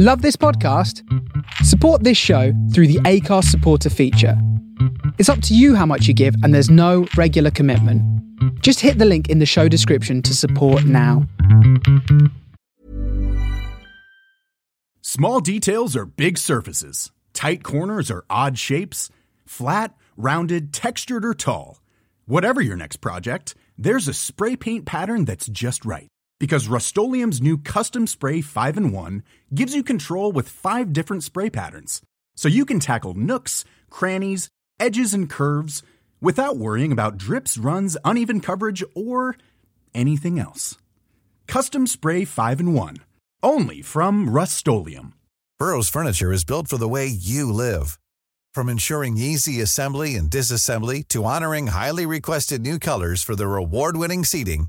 Love this podcast? Support this show through the Acast supporter feature. It's up to you how much you give, and there's no regular commitment. Just hit the link in the show description to support now. Small details are big surfaces, tight corners are odd shapes, flat, rounded, textured, or tall. Whatever your next project, there's a spray paint pattern that's just right. Because Rust new Custom Spray 5 in 1 gives you control with five different spray patterns. So you can tackle nooks, crannies, edges, and curves without worrying about drips, runs, uneven coverage, or anything else. Custom Spray 5 in 1. Only from Rust Burrow's furniture is built for the way you live. From ensuring easy assembly and disassembly to honoring highly requested new colors for their award-winning seating,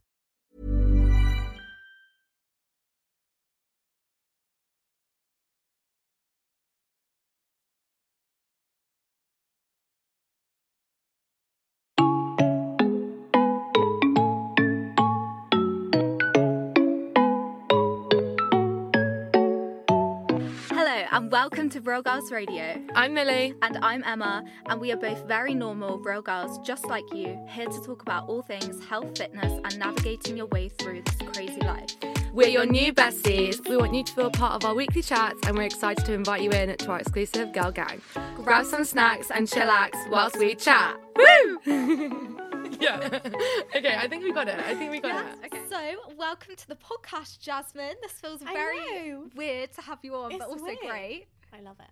And welcome to Real Girls Radio. I'm Millie. And I'm Emma, and we are both very normal, real girls just like you, here to talk about all things health, fitness, and navigating your way through this crazy life. We're your new besties. We want you to feel a part of our weekly chats, and we're excited to invite you in to our exclusive girl gang. Grab some snacks and chillax whilst we chat. Woo! yeah. okay, I think we got it. I think we got it. Okay. So, welcome to the podcast, Jasmine. This feels very weird to have you on, but also weird. great. I love it.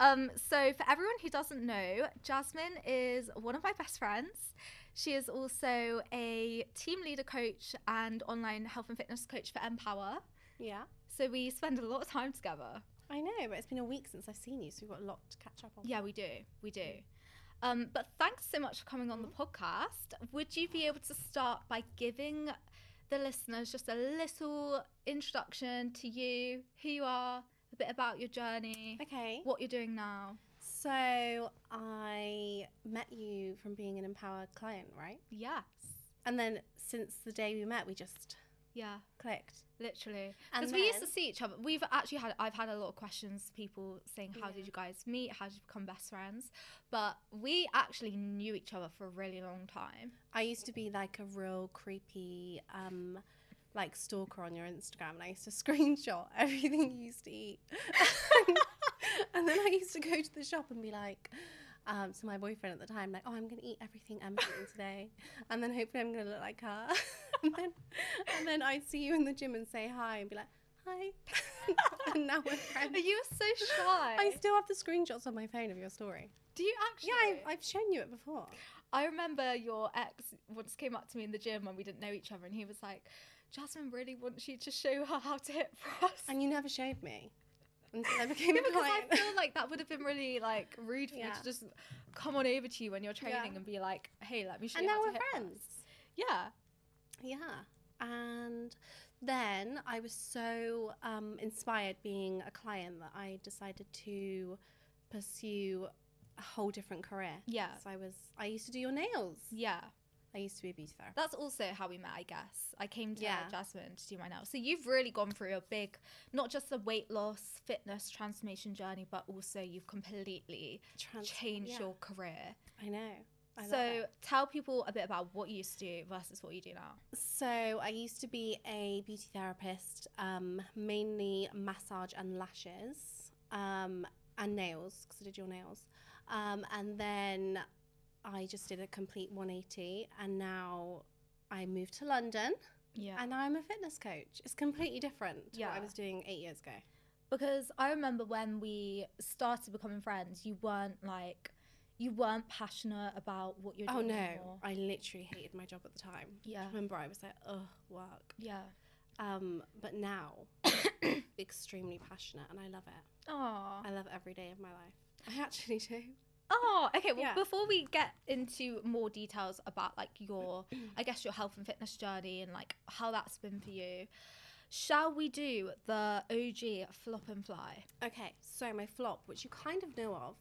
Um, so for everyone who doesn't know, Jasmine is one of my best friends. She is also a team leader coach and online health and fitness coach for Empower. Yeah. So we spend a lot of time together. I know, but it's been a week since I've seen you, so we've got a lot to catch up on. Yeah, we do. We do. Um, but thanks so much for coming on the podcast. Would you be able to start by giving the listeners just a little introduction to you, who you are, a bit about your journey, Okay. what you're doing now? So I met you from being an Empower client, right? Yes. And then since the day we met, we just Yeah. clicked. Literally, because we used to see each other. We've actually had. I've had a lot of questions. People saying, "How Yeah. did you guys meet? How did you become best friends?" But we actually knew each other for a really long time. I used to be like a real creepy, um, like stalker on your Instagram, and I used to screenshot everything you used to eat. and then I used to go to the shop and be like, um, to my boyfriend at the time, like, oh, I'm gonna eat everything Emma's eating today, and then hopefully I'm gonna look like her. and then, and then I'd see you in the gym and say hi and be like, hi. and now we're friends. You were so shy. I still have the screenshots on my phone of your story. Do you actually? Yeah, I've, I've shown you it before. I remember your ex once came up to me in the gym when we didn't know each other, and he was like, "Jasmine really wants you to show her how to hip thrust." And you never showed me until I became Yeah, a because. I feel like that would have been really like rude for me to just come on over to you when you're training Yeah. and be like, "Hey, let me show and you now how to we're hip thrust." friends. Yeah. Yeah. And then I was so um, inspired being a client that I decided to pursue a whole different career. Yeah. So I was I used to do your nails. Yeah. I used to be a beauty therapist. That's also how we met, I guess. I came to Yeah. Jasmine to do my nails. So you've really gone through a big, not just the weight loss, fitness transformation journey, but also you've completely Trans- changed yeah. your career. I know. I so tell people a bit about what you used to do versus what you do now. So I used to be a beauty therapist, um, mainly massage and lashes, um, and nails because I did your nails, um, and then I just did a complete 180, and now I moved to London, Yeah. and now I'm a fitness coach. It's completely different to what I was doing eight years ago. because I remember when we started becoming friends, you weren't like, you weren't passionate about what you're doing. Oh no, anymore. I literally hated my job at the time. Yeah. remember I was like, ugh, work. Yeah. Um, but now, extremely passionate, and I love it. Oh. I love every day of my life. I actually do. Oh, okay. Well, Yeah. before we get into more details about like your, I guess your health and fitness journey and like how that's been for you, shall we do the OG flop and fly? Okay, so my flop, which you kind of know of,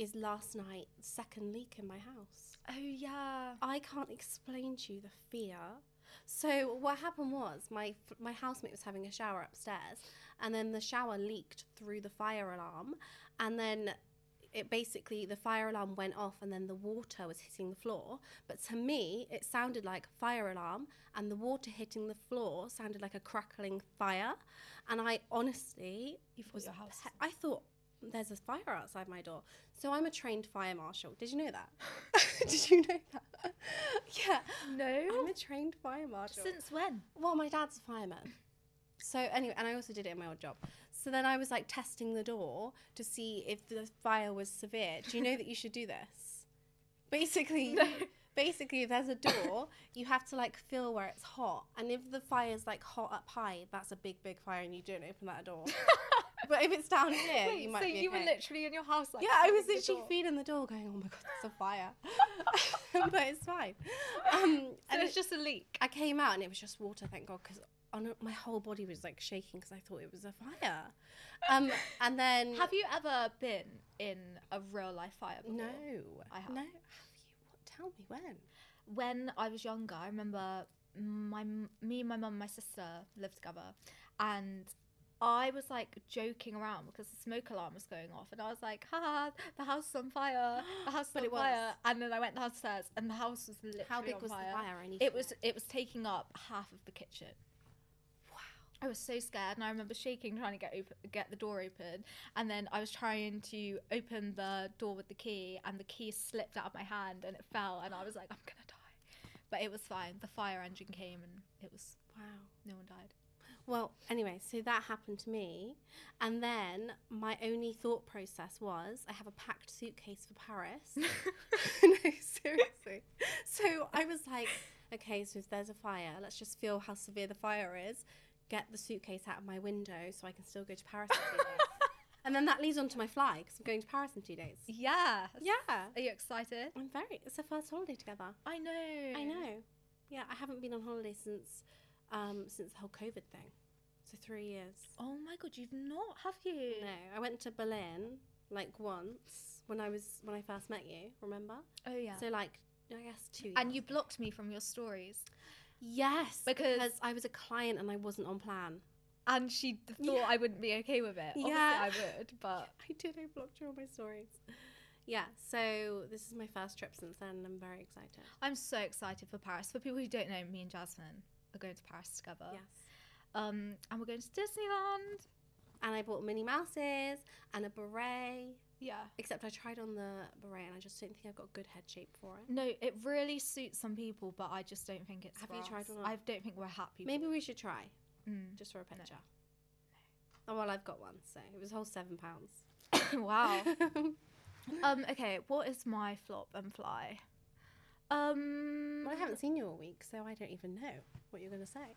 is last night second leak in my house. Oh yeah. I can't explain to you the fear. So what happened was my my housemate was having a shower upstairs, and then the shower leaked through the fire alarm, and then it basically the fire alarm went off, and then the water was hitting the floor. But to me, it sounded like fire alarm, and the water hitting the floor sounded like a crackling fire, and I honestly You was your house- pe- I thought there's a fire outside my door. So I'm a trained fire marshal. Did you know that? Did you know that? yeah. No. I'm a trained fire marshal. Since when? well, my dad's a fireman. So anyway, and I also did it in my old job. So then I was like testing the door to see if the fire was severe. Do you know that you should do this? Basically, basically, if there's a door, you have to like feel where it's hot, and if the fire's like hot up high, that's a big, big fire, and you don't open that door. But if it's down here, Wait, you might so be you were literally in your house like Yeah, I was literally feeling the door, going, "Oh my god, there's a fire," but it's fine. Um, So and it's it- just a leak. I came out and it was just water, thank God, because on my whole body was like shaking because I thought it was a fire. Um, and then Have you ever been in a real life fire before? no, I have. No, have you? What? Tell me when. when I was younger, I remember my me, and my mum, my sister lived together, and I was like joking around because the smoke alarm was going off, and I was like, "Ha, the house is on fire! The house is on it was. fire!" And then I went downstairs, and the house was literally How big on was fire. the fire? I need It was know. it was taking up half of the kitchen. Wow! I was so scared, and I remember shaking, trying to get open, get the door open, and then I was trying to open the door with the key, and the key slipped out of my hand, and it fell, and I was like, I'm gonna die, but it was fine. The fire engine came, and it was Wow. no one died. Well, anyway, so that happened to me, and then my only thought process was I have a packed suitcase for Paris. no, seriously. So I was like, okay, so if there's a fire, let's just feel how severe the fire is. Get the suitcase out of my window so I can still go to Paris in two days. And then that leads on to my fly because I'm going to Paris in two days. Yeah. Yeah. Are you excited? I'm very. It's our first holiday together. I know. I know. Yeah, I haven't been on holiday since um, since the whole COVID thing. So three years. Oh my god, you've not, have you? No, I went to Berlin like once when I was when I first met you. Remember? Oh yeah. So like I guess two. and you blocked me from your stories, yes, Because- because I was a client and I wasn't on plan. and she thought Yeah. I wouldn't be okay with it. Obviously, Yeah. I would, but I did. I blocked you on my stories. Yeah. So this is my first trip since then. and I'm very excited. I'm so excited for Paris. For people who don't know, me and Jasmine are going to Paris together. Yes. Um, and we're going to Disneyland. And I bought Minnie Mouses and a beret. Yeah. Except I tried on the beret and I just don't think I've got a good head shape for it. No, it really suits some people, but I just don't think it's. Have you tried one on? I don't think we're happy. Maybe we should try Mm. just for a picture. Oh well, I've got one, so it was a whole seven pounds. wow. um. Okay. What is my flop and fly? Um. Well, I haven't seen you all week, so I don't even know what you're going to say.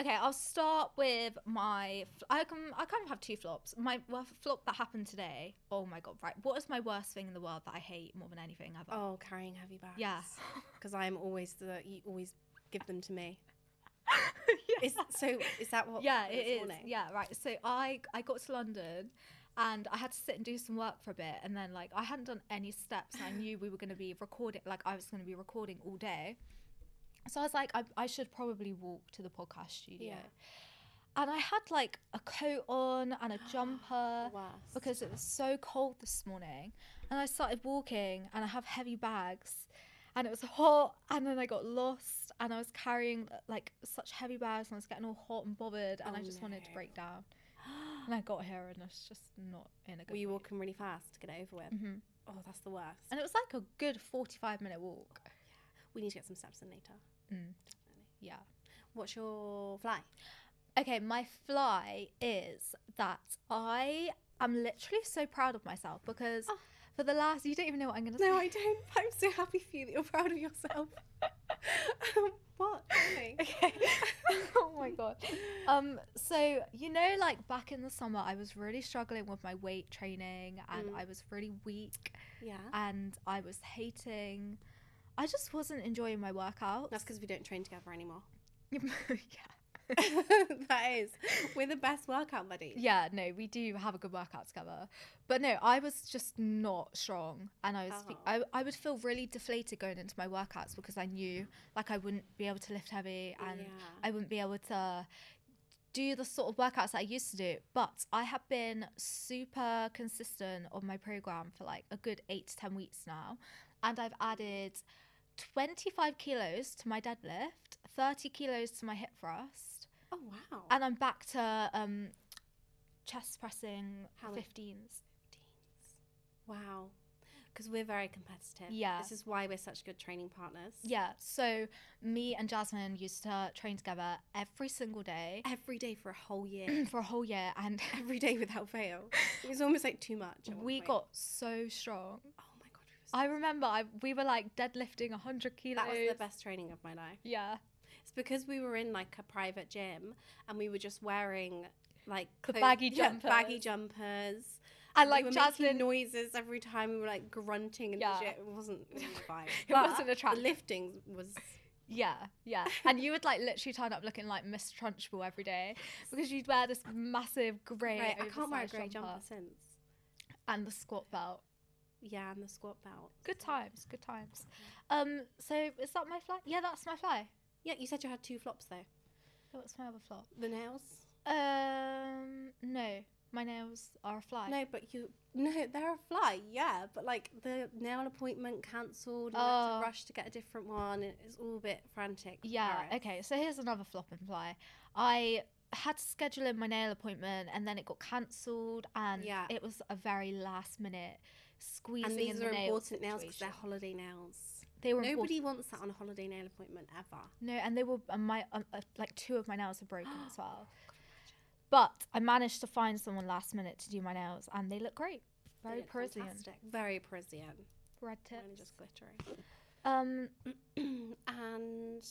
Okay, I'll start with my. fl- I can. I kind of have two flops. My well, flop that happened today. Oh my god! Right. What is my worst thing in the world that I hate more than anything ever? Oh, carrying heavy bags. Yeah. because I'm always the you always give them to me. Is so? Is that what? yeah, it is. morning? Yeah, right. So I I got to London, and I had to sit and do some work for a bit, and then like I hadn't done any steps, I knew we were going to be recording. Like I was going to be recording all day, so I was like, I, I should probably walk to the podcast studio. Yeah. And I had like a coat on and a jumper because it was so cold this morning. And I started walking and I have heavy bags and it was hot and then I got lost and I was carrying like such heavy bags and I was getting all hot and bothered and I Oh, just wanted to oh, break down. And I got here and it's just not in a good Were you mood. walking really fast to get it over with? Mhm. Oh, that's the worst. And it was like a good 45 minute walk. we need to get some steps in later. Mm. Definitely. Yeah. What's your fly? Okay, my fly is that I am literally so proud of myself because Oh. for the last, you don't even know what I'm going to say. No, I don't. I'm so happy for you that you're proud of yourself. what? Okay. Okay. oh my god. Um. So you know, like back in the summer, I was really struggling with my weight training, and Mm. I was really weak, Yeah. and I was hating. I just wasn't enjoying my workouts. That's because we don't train together anymore. yeah. that is. We're the best workout buddies. Yeah, no, we do have a good workout together. But no, I was just not strong. And I was, Oh. I, I would feel really deflated going into my workouts because I knew like I wouldn't be able to lift heavy and Yeah. I wouldn't be able to do the sort of workouts that I used to do. But I have been super consistent on my program for like a good eight to 10 weeks now. And I've added 25 kilos to my deadlift, 30 kilos to my hip thrust Oh wow. and I'm back to um, chest pressing How many- 15s. wow. Because we're very competitive. Yeah. This is why we're such good training partners. Yeah, so me and Jasmine used to train together every single day Every day for a whole year. for a whole year, and Every day without fail. It was almost like too much. we point. got so strong. Oh my god. We were so I remember I, we were like deadlifting 100 kilos. that was the best training of my life. Yeah, because we were in like a private gym and we were just wearing like The clo- baggy yeah, baggy jumpers. jumpers. and we like were Jasmine. making noises every time we were like grunting and Yeah. shit. It wasn't, it wasn't fine. It wasn't attractive. Lifting was Yeah, yeah. And you would like literally turn up looking like Miss Trunchbull every day because you'd wear this massive grey. great. I can't wear a grey jumper since. and the squat belt. Yeah, and the squat belt. Good times, good times. Um, so is that my fly? Yeah, that's my fly. Yeah, you said you had two flops though. What's my other flop? The nails. Um, no, my nails are a fly. No, but you no, they're a fly. Yeah, but like the nail appointment cancelled. And had Oh. to rush to get a different one. It's all a bit frantic. Yeah. Paris. Okay. So here's another flop and fly. I had to schedule in my nail appointment, and then it got cancelled, and Yeah. it was a very last minute squeezing And these in are the nail important nails because they're situation. holiday nails. They were Nobody important. wants that on a holiday nail appointment ever. No, and they were and my um, uh, like two of my nails are broken as well. But I managed to find someone last minute to do my nails, and they look great. Very look Parisian. fantastic. Very Parisian. Red tips. just glittery. Um, and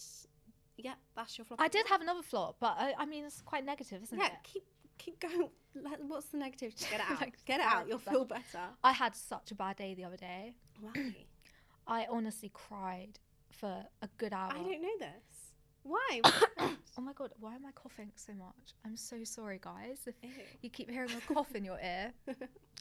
yeah, that's your flop. I did have another flop, but I, I mean it's quite negative, isn't Yeah, it? Yeah, keep keep going. Let- What's the negative? Just get it out. Like, get it out. You'll feel better. I had such a bad day the other day. Why? I honestly cried for a good hour. I don't know this. Why? Oh my god, why am I coughing so much? I'm so sorry, guys. If Ew. you keep hearing a cough in your ear,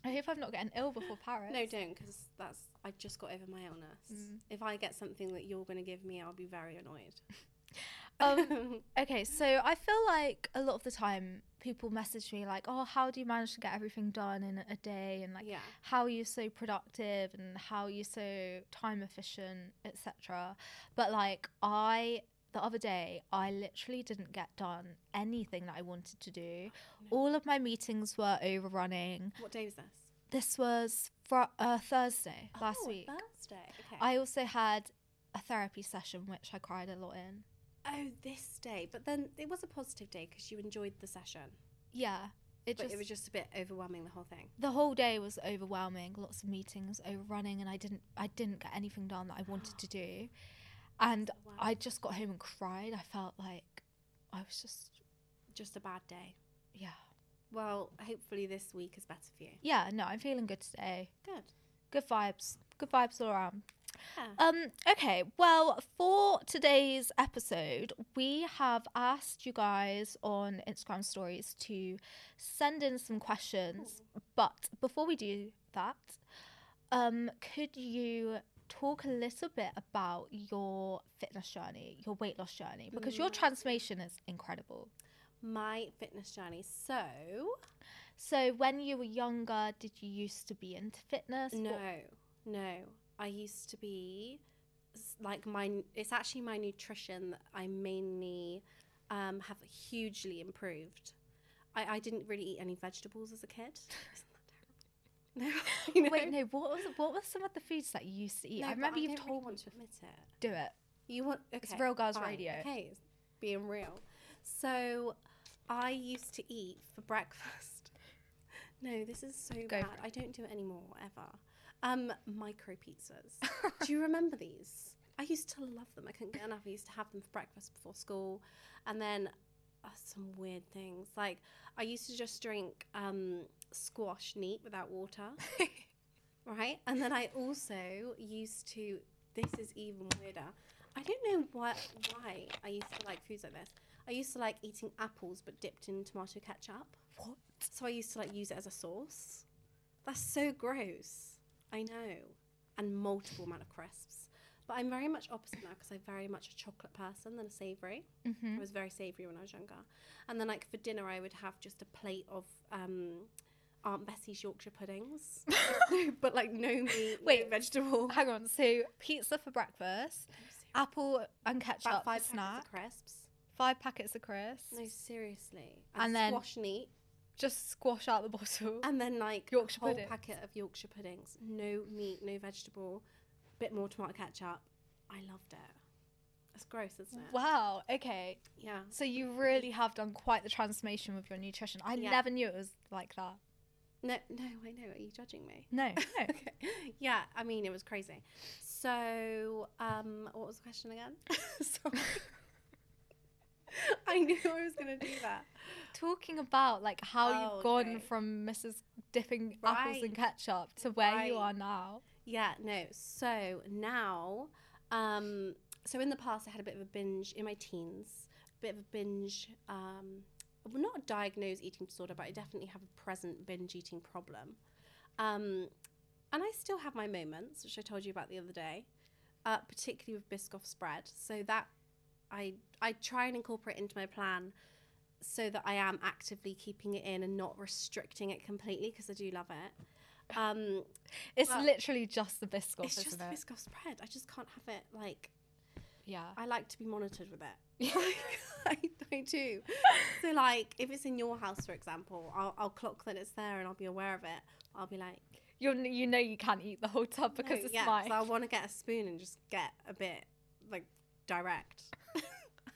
I hope I'm not getting ill before Paris. no, don't, because that's I just got over my illness. Mm. If I get something that you're going to give me, I'll be very annoyed. Um, Okay, so I feel like a lot of the time people message me like, "Oh, how do you manage to get everything done in a day?" and like, yeah, "How are you so productive?" and "How are you so time efficient?" etc. But like I the other day, I literally didn't get done anything that I wanted to do. All of my meetings were overrunning. what day was this? This was fr- uh, Thursday last Oh, week. Thursday. Okay. I also had a therapy session which I cried a lot in. Oh, this day, but then it was a positive day because you enjoyed the session. Yeah, it But just it was just a bit overwhelming the whole thing. the whole day was overwhelming. Lots of meetings overrunning, and I didn't I didn't get anything done that I wanted to do. And Wow. I just got home and cried. I felt like I was just Just a bad day. yeah Well, hopefully this week is better for you. yeah no I'm feeling good today. Good. Good vibes. Good vibes all around. Yeah. Um, okay, well, for today's episode, we have asked you guys on Instagram stories to send in some questions. But before we do that, um, could you talk a little bit about your fitness journey, your weight loss journey? Because your Mm. transformation is incredible. My fitness journey. So, So, when you were younger, did you used to be into fitness? No, no. I used to be like my. It's actually my nutrition that I mainly um, have hugely improved. I, I didn't really eat any vegetables as a kid. Isn't that terrible? No. you know? Wait, no. What was what were some of the foods that you used to eat? No, I remember you've don't really told want me to admit it. do it. You want okay? It's Real Girls fine, Radio. Okay, it's being real. So, I used to eat for breakfast. No, this is so Go bad. I don't do it anymore ever. Um, micro pizzas. do you remember these? I used to love them. I couldn't get enough. I used to have them for breakfast before school, and then uh, some weird things like I used to just drink um, squash neat without water, right? And then I also used to. This is even weirder. I don't know what why I used to like foods like this. I used to like eating apples but dipped in tomato ketchup. What? So I used to like use it as a sauce. That's so gross. I know. And multiple amount of crisps. But I'm very much opposite now because I'm very much a chocolate person than a savoury. Mm-hmm. I was very savoury when I was younger. And then like for dinner I would have just a plate of um Aunt Bessie's Yorkshire puddings. but like no meat, Wait. no vegetable. Hang on. So pizza for breakfast, apple and ketchup About for five snack, packets of crisps. five packets of crisps, No, seriously. And then- squash neat. Just squash out the bottle. And then like Yorkshire a whole puddings. packet of Yorkshire puddings. No meat, no vegetable, bit more tomato ketchup. I loved it. It's gross, isn't it? Wow. Okay. Yeah. So you really have done quite the transformation with your nutrition. I Yeah. never knew it was like that. No, no, I know. Are you judging me? No. No. okay. Yeah, I mean it was crazy. So, um, what was the question again? Sorry. I knew I was gonna do that. Talking about like how Oh, you've gone okay. from Mrs. Dipping apples and ketchup to where you are now. Yeah, no. So now, um, so in the past, I had a bit of a binge in my teens, a bit of a binge. Um, well, not a diagnosed eating disorder, but I definitely have a present binge eating problem. Um, and I still have my moments, which I told you about the other day, uh, particularly with Biscoff spread. So that I I try and incorporate into my plan so that I am actively keeping it in and not restricting it completely because I do love it. Um, It's literally just the Biscoff, it's just the it? Biscoff spread. I just can't have it like Yeah. I like to be monitored with it. I, I do. So like if it's in your house, for example, I'll, I'll clock that it's there and I'll be aware of it. I'll be like, You're, you know you can't eat the whole tub because no, it's yeah, mine. so I want to get a spoon and just get a bit like direct.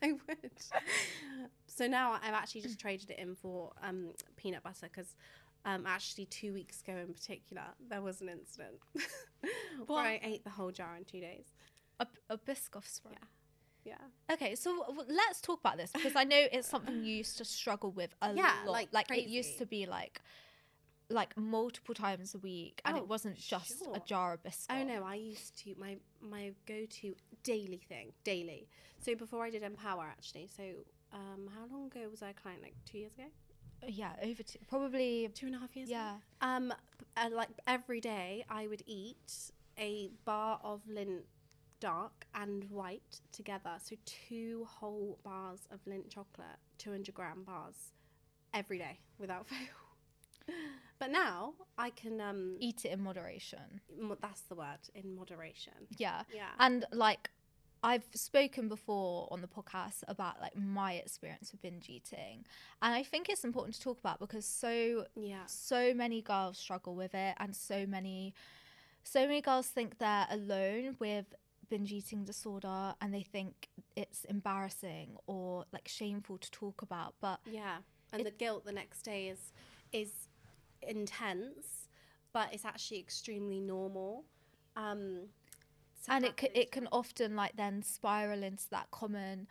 I would. So now I've actually just traded it in for um, peanut butter because um, actually two weeks ago in particular there was an incident where I ate the whole jar in two days. a, a Biscoff spread. Yeah. Okay, so w- let's talk about this because I know it's something you used to struggle with a Yeah, lot. like like it used to be like like multiple times a week, and Oh, it wasn't just a jar of Biscoff. Oh no, I used to my my go to daily thing daily. So before I did Empower actually. So um, how long ago was I a client? Like two years ago, Yeah, over two, probably. two and a half years. Yeah. Ago? Um, p- uh, like every day I would eat a bar of Lindt dark and white together. So two whole bars of Lindt chocolate, two hundred gram bars, every day without fail. But now I can um, Eat it in moderation. mo- that's the word in moderation. Yeah. Yeah. And like I've spoken before on the podcast about like my experience with binge eating. And I think it's important to talk about because so Yeah. so many girls struggle with it and so many so many girls think they're alone with binge eating disorder and they think it's embarrassing or like shameful to talk about but Yeah, and the guilt the next day is is intense, but it's actually extremely normal. Um, to and it can, it can often like then spiral into that common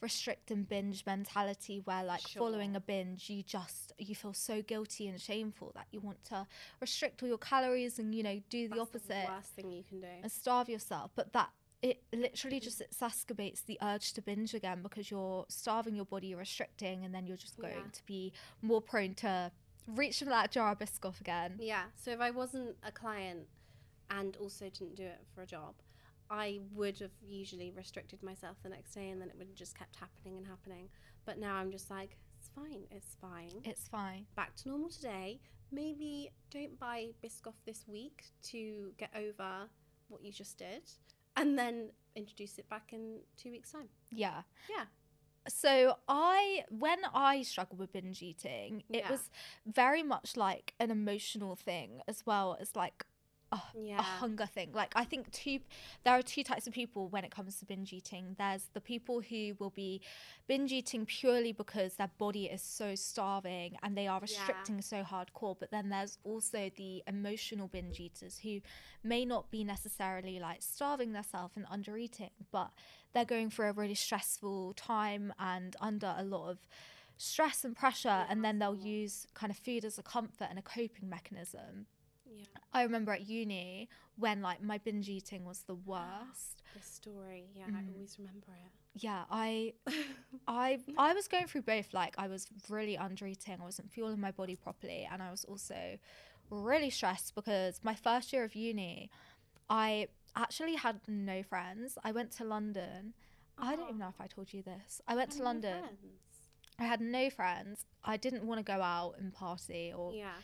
restrict and binge mentality where like following a binge you just you feel so guilty and shameful that you want to restrict all your calories and you know do the that's opposite The worst thing you can do. and starve yourself but that it literally just exacerbates the urge to binge again because you're starving your body you're restricting and then you're just going Yeah. to be more prone to reach for that jar of Biscoff again Yeah. So if I wasn't a client and also didn't do it for a job, I would have usually restricted myself the next day, and then it would have just kept happening and happening. But now I'm just like, it's fine. It's fine. it's fine back to normal today. Maybe don't buy Biscoff this week to get over what you just did, and then introduce it back in two weeks' time. yeah Yeah. So I, when I struggled with binge eating, it Yeah. was very much like an emotional thing as well as like a, Yeah. a hunger thing. Like I think two there are two types of people when it comes to binge eating. There's the people who will be binge eating purely because their body is so starving and they are restricting so hardcore. But then there's also the emotional binge eaters who may not be necessarily like starving themselves and under eating, but they're going through a really stressful time and under a lot of stress and pressure and then they'll use kind of food as a comfort and a coping mechanism Yeah. I remember at uni when like my binge eating was the worst. The story. Yeah, Mm. I always remember it. Yeah, I I I was going through both like I was really under eating, I wasn't fueling my body properly and I was also really stressed because my first year of uni I actually had no friends. I went to London. I don't even know if I told you this. I went to Oh, no London. friends. I had no friends. I didn't want to go out and party or Yeah.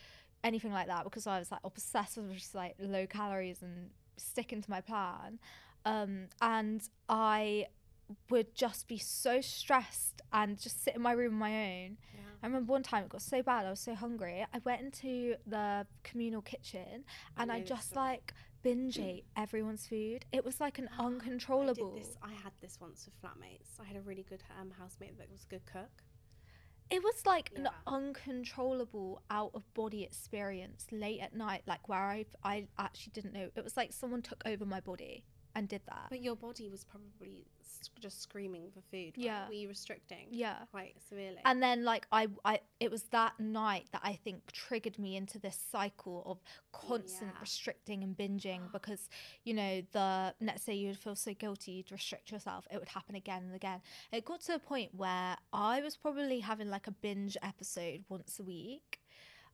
anything like that because I was like obsessed with just like low calories and sticking to my plan. Um, and I would just be so stressed and just sit in my room on my own. Yeah. I remember one time it got so bad, I was so hungry. I went into the communal kitchen and I, this just like binge ate everyone's food. It was like an I uncontrollable. did this. I had this once with flatmates. I had a really good um, housemate that was a good cook. It was like an uncontrollable out of body experience late at night, like where I I actually didn't know. It was like someone took over my body and did that. But your body was probably just screaming for food. right? Yeah. Were you restricting? Yeah. Quite severely. And then like I I it was that night that I think triggered me into this cycle of constant Yeah. restricting and binging because you know the let's say you would feel so guilty you'd restrict yourself it would happen again and again. It got to a point where I was probably having like a binge episode once a week.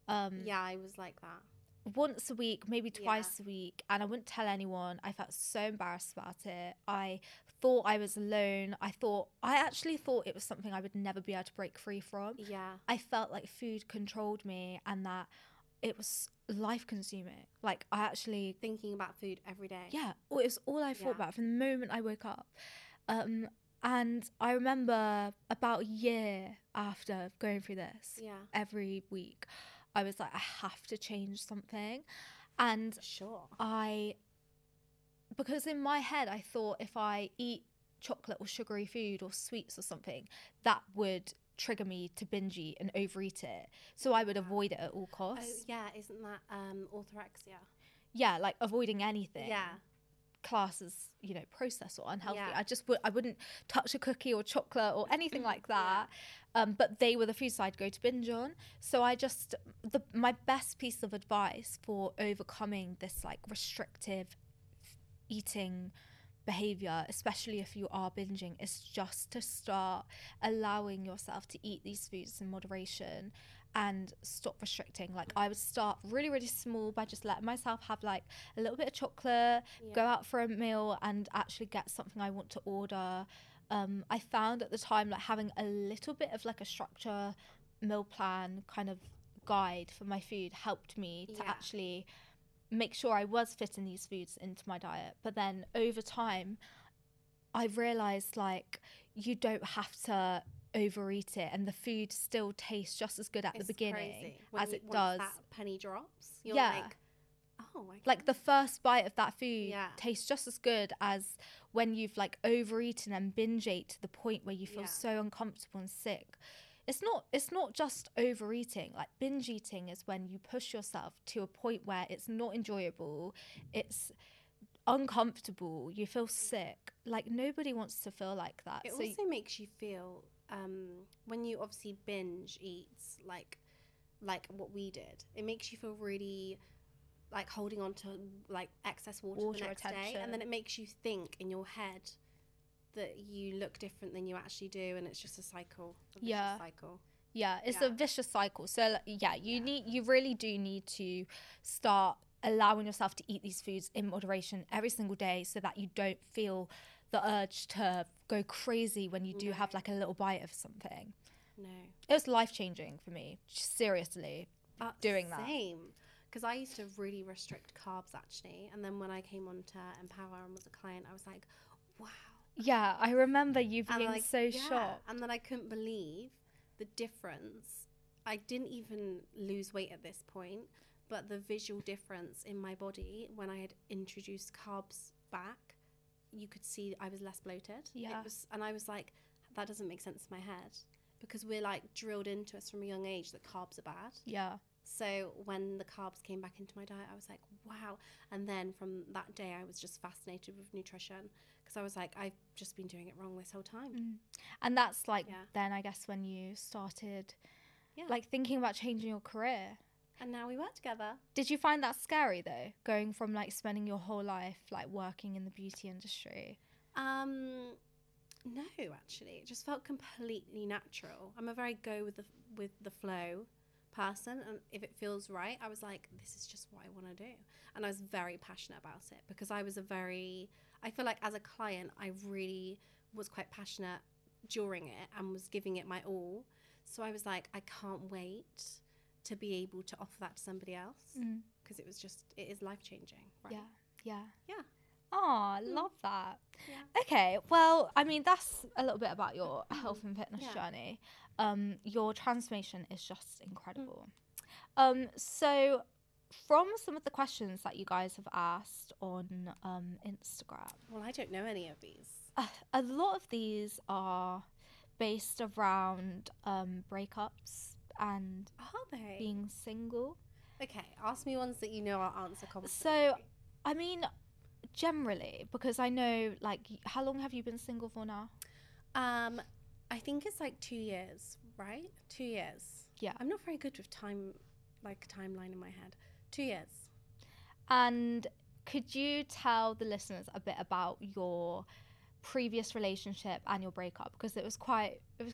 Um yeah, I was like that. Once a week, maybe Yeah. twice a week, and I wouldn't tell anyone. I felt so embarrassed about it. I thought I was alone. I thought, I actually thought it was something I would never be able to break free from. Yeah. I felt like food controlled me and that it was life consuming. Like, I actually, Thinking about food every day. yeah, it was all I thought Yeah. about from the moment I woke up. Um, and I remember about a year after going through this, Yeah. every week, I was like, I have to change something. And Sure. I, because in my head, I thought if I eat chocolate or sugary food or sweets or something, that would trigger me to binge eat and overeat it. So I would avoid it at all Oh costs. yeah, isn't that um orthorexia? Yeah, like avoiding anything. Yeah. Class as you know processed or unhealthy. Yeah. I just would I wouldn't touch a cookie or chocolate or anything like that. Um, but they were the foods I'd go to binge on. So I just the my best piece of advice for overcoming this like restrictive eating behavior, especially if you are binging, is just to start allowing yourself to eat these foods in moderation and stop restricting. Like I would start really, really small by just letting myself have like a little bit of chocolate, go out for a meal and actually get something I want to order. Um, I found at the time like having a little bit of like a structure meal plan kind of guide for my food helped me to Yeah. actually make sure I was fitting these foods into my diet. But then over time, I realized like you don't have to overeat it and the food still tastes just as good at It's the beginning. As you- it does. That penny drops. You're Yeah. like, oh my Like the first bite of that food Yeah. tastes just as good as when you've like overeaten and binge ate to the point where you feel Yeah. so uncomfortable and sick. It's not it's not just overeating. Like binge eating is when you push yourself to a point where it's not enjoyable, it's uncomfortable, you feel mm. sick. Like nobody wants to feel like that. It so also makes you feel um, when you obviously binge eats like like what we did. It makes you feel really like holding on to like excess water, Water the next day, and then it makes you think in your head that you look different than you actually do, and it's just a cycle. A Yeah. cycle. Yeah, it's Yeah. a vicious cycle. So yeah, you need you really do need to start allowing yourself to eat these foods in moderation every single day so that you don't feel the urge to go crazy when you do mm. have like a little bite of something. No, It was life changing for me, seriously. Doing that. same. Because I used to really restrict carbs actually, and then when I came on to Empower and was a client, I was like, wow. Yeah, I remember you being like, so yeah, shocked. And then I couldn't believe the difference. I didn't even lose weight at this point, but the visual difference in my body when I had introduced carbs back, you could see I was less bloated. Yeah. It was, and I was like, that doesn't make sense in my head because we're like drilled into us from a young age that carbs are bad. Yeah. So when the carbs came back into my diet, I was like, wow. And then from that day, I was just fascinated with nutrition because I was like, I've just been doing it wrong this whole time. Mm. And that's like Yeah. then I guess when you started Yeah. like thinking about changing your career. And now we work together. Did you find that scary though? Going from like spending your whole life like working in the beauty industry. Um, no, actually, it just felt completely natural. I'm a very go with the with the flow person, and if it feels right, I was like, this is just what I want to do, and I was very passionate about it because I was a very, I feel like as a client, I really was quite passionate during it and was giving it my all. So I was like, I can't wait to be able to offer that to somebody else because it was just it is life changing. Right? Yeah. Yeah. Yeah. Oh, I love that. Yeah. Okay, well, I mean that's a little bit about your health and fitness Yeah. journey. Um, your transformation is just incredible. Um, so from some of the questions that you guys have asked on um, Instagram, Well, I don't know any of these. uh, a lot of these are based around um, breakups and Are they? being single. Okay, ask me ones that you know I'll answer confidently. So, I mean, generally, because I know, like, how long have you been single for now? um, I think it's like two years, right? Two years. Yeah. I'm not very good with time, like a timeline in my head. Two years. And could you tell the listeners a bit about your previous relationship and your breakup? Because it was quite, it was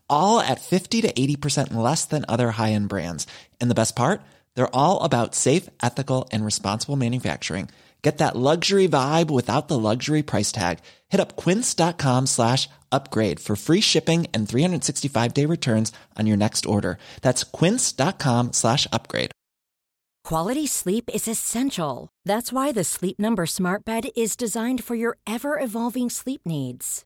all at 50 to 80% less than other high end brands. And the best part? They're all about safe, ethical, and responsible manufacturing. Get that luxury vibe without the luxury price tag. Hit up quince.com slash upgrade for free shipping and 365 day returns on your next order. That's quince.com slash upgrade. Quality sleep is essential. That's why the Sleep Number Smart Bed is designed for your ever evolving sleep needs.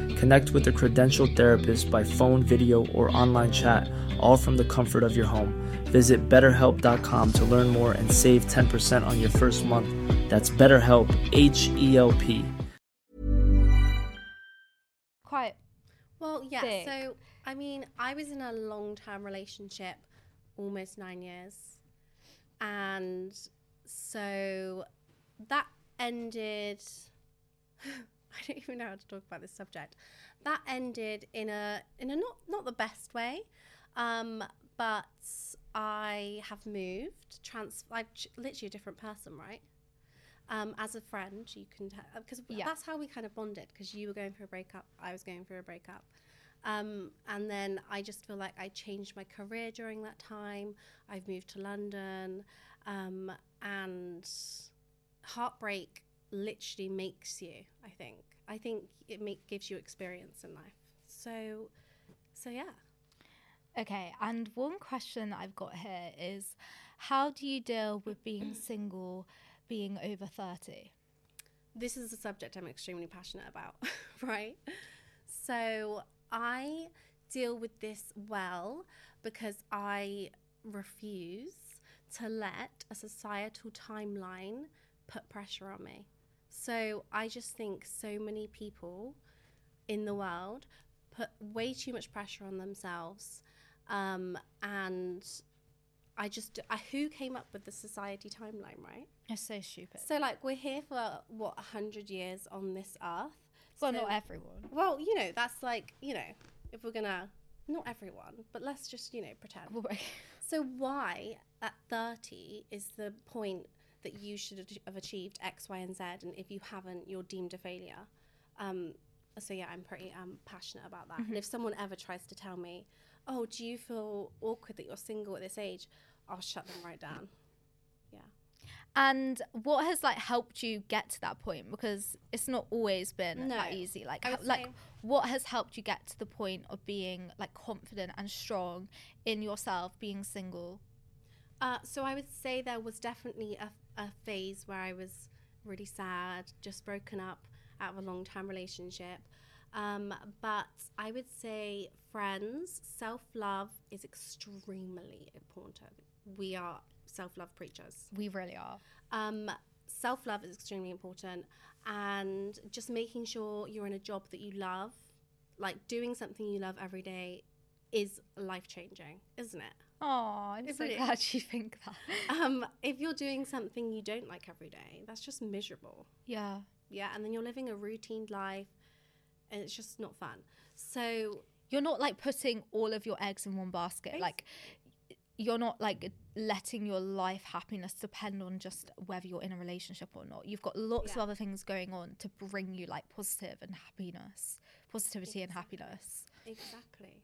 Connect with a credentialed therapist by phone, video, or online chat, all from the comfort of your home. Visit betterhelp.com to learn more and save 10% on your first month. That's BetterHelp, H E L P. quite, Well, yeah. Big. So, I mean, I was in a long term relationship, almost nine years. And so that ended. I don't even know how to talk about this subject. That ended in a in a not not the best way, um, but I have moved. Trans, I'm literally a different person, right? Um, as a friend, you can tell because Yeah. that's how we kind of bonded. Because you were going through a breakup, I was going through a breakup, um, and then I just feel like I changed my career during that time. I've moved to London, um, and heartbreak literally makes you. I think. I think it make, gives you experience in life. So, so yeah. Okay, and one question that I've got here is how do you deal with being single, being over 30? This is a subject I'm extremely passionate about, right? So I deal with this well because I refuse to let a societal timeline put pressure on me. So I just think so many people in the world put way too much pressure on themselves. Um, and I just, I, who came up with the society timeline, right? It's so stupid. So, like, we're here for what, 100 years on this earth? well, So- not everyone. Well, you know, that's like, you know, if we're gonna, not everyone, but let's just, you know, pretend. So, why at 30 is the point that you should have achieved X, Y, and Z, and if you haven't, you're deemed a failure? Um, so, yeah, I'm pretty um, passionate about that. And if someone ever tries to tell me, oh, do you feel awkward that you're single at this age? I'll shut them right down. Yeah. And what has like helped you get to that point? Because it's not always been No. that easy. Like, like what has helped you get to the point of being like confident and strong in yourself, being single? Uh, so I would say there was definitely a, a phase where I was really sad, just broken up out of a long term relationship. Um, but I would say friends, self love is extremely important. We are self love preachers. We really are. Um, self love is extremely important, and just making sure you're in a job that you love, like doing something you love every day, is life changing, isn't it? Oh, I'm so glad you think that. um, if you're doing something you don't like every day, that's just miserable. Yeah. Yeah, and then you're living a routine life, and it's just not fun. So You're not like putting all of your eggs in one basket. Like you're not like letting your life happiness depend on just whether you're in a relationship or not. You've got lots Yeah. of other things going on to bring you like positive and happiness, positivity and happiness. exactly,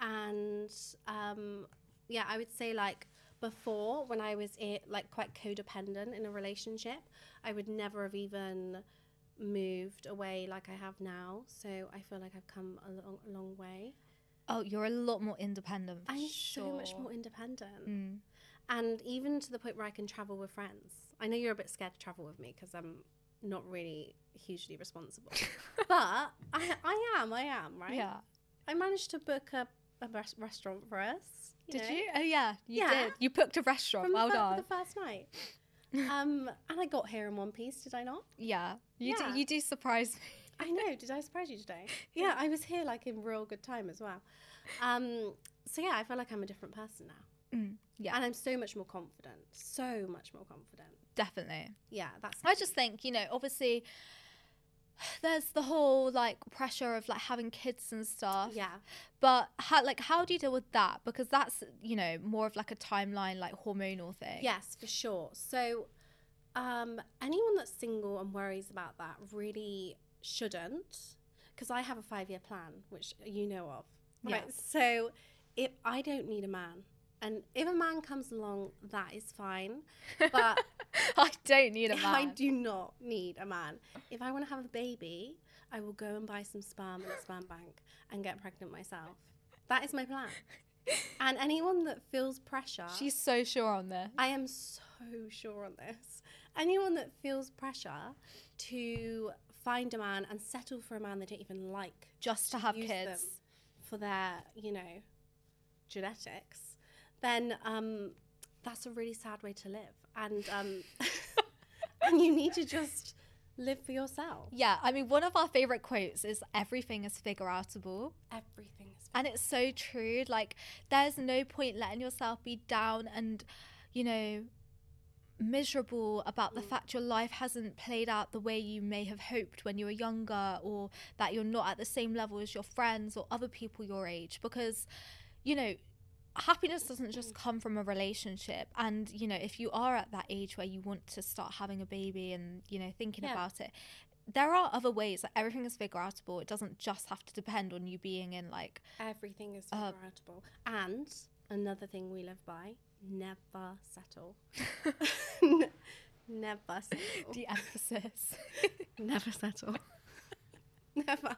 and um, yeah, I would say like before when I was like quite codependent in a relationship, I would never have even moved away like I have now. So I feel like I've come a long, a long way. Oh, you're a lot more independent. I'm sure. so much more independent. Mm. and even to the point where I can travel with friends. I know you're a bit scared to travel with me because I'm not really hugely responsible, but I, I am, I am, right? Yeah. I managed to book a, a res- restaurant for us. Did know, you? Oh yeah, you Yeah. did. You booked a restaurant. From well the, done. the first night. um, and I got here in one piece, did I not? yeah. You Yeah. do. You do surprise me. I know. Did I surprise you today? Yeah, I was here like in real good time as well. Um, so yeah, I feel like I'm a different person now. Mm, yeah. And I'm so much more confident. So much more confident. Definitely. Yeah, that's I just think, you know, obviously there's the whole like pressure of like having kids and stuff. Yeah. But how like how do you deal with that? Because that's, you know, more of like a timeline like hormonal thing. Yes, for sure. So, um, anyone that's single and worries about that really shouldn't, because I have a five year plan, which you know of. Right. Yeah. So, if I don't need a man, and if a man comes along, that is fine. But I don't need a man. I do not need a man. If I want to have a baby, I will go and buy some sperm at a sperm bank and get pregnant myself. That is my plan. And anyone that feels pressure, She's so sure on this. I am so sure on this. Anyone that feels pressure to find a man and settle for a man they don't even like, Just to have kids. them for their, you know, genetics, then um, that's a really sad way to live. And um, and you need to just live for yourself. Yeah, I mean one of our favorite quotes is everything is figure outable. Everything is. And it's so true. Like, there's no point letting yourself be down and, you know, miserable about the fact your life hasn't played out the way you may have hoped when you were younger, or that you're not at the same level as your friends or other people your age. Because, you know, happiness doesn't just come from a relationship. And, you know, if you are at that age where you want to start having a baby and, you know, thinking Yeah. about it, there are other ways. Like everything is figure outable. It doesn't just have to depend on you being in like Everything is Uh, figure outable. And another thing we live by: never settle. never settle. the emphasis. Never settle. Never.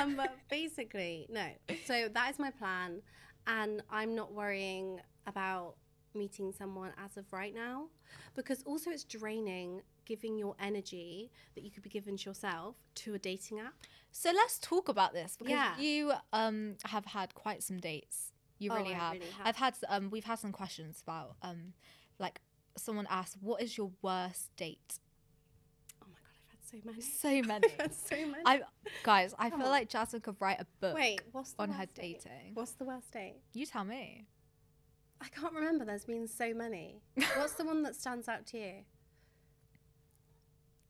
um, but basically, no. So that is my plan. And I'm not worrying about meeting someone as of right now because also it's draining giving your energy that you could be given to yourself to a dating app. So let's talk about this because Yeah. you um have had quite some dates. You Oh, really, have. really have. I've had um we've had some questions about um like someone asked what is your worst date? Oh my god, I've had so many. So many. So many. I guys, I Come feel on. like Jasmine could write a book Wait, what's on her date? dating. What's the worst date? You tell me. I can't remember. There's been so many. What's the one that stands out to you?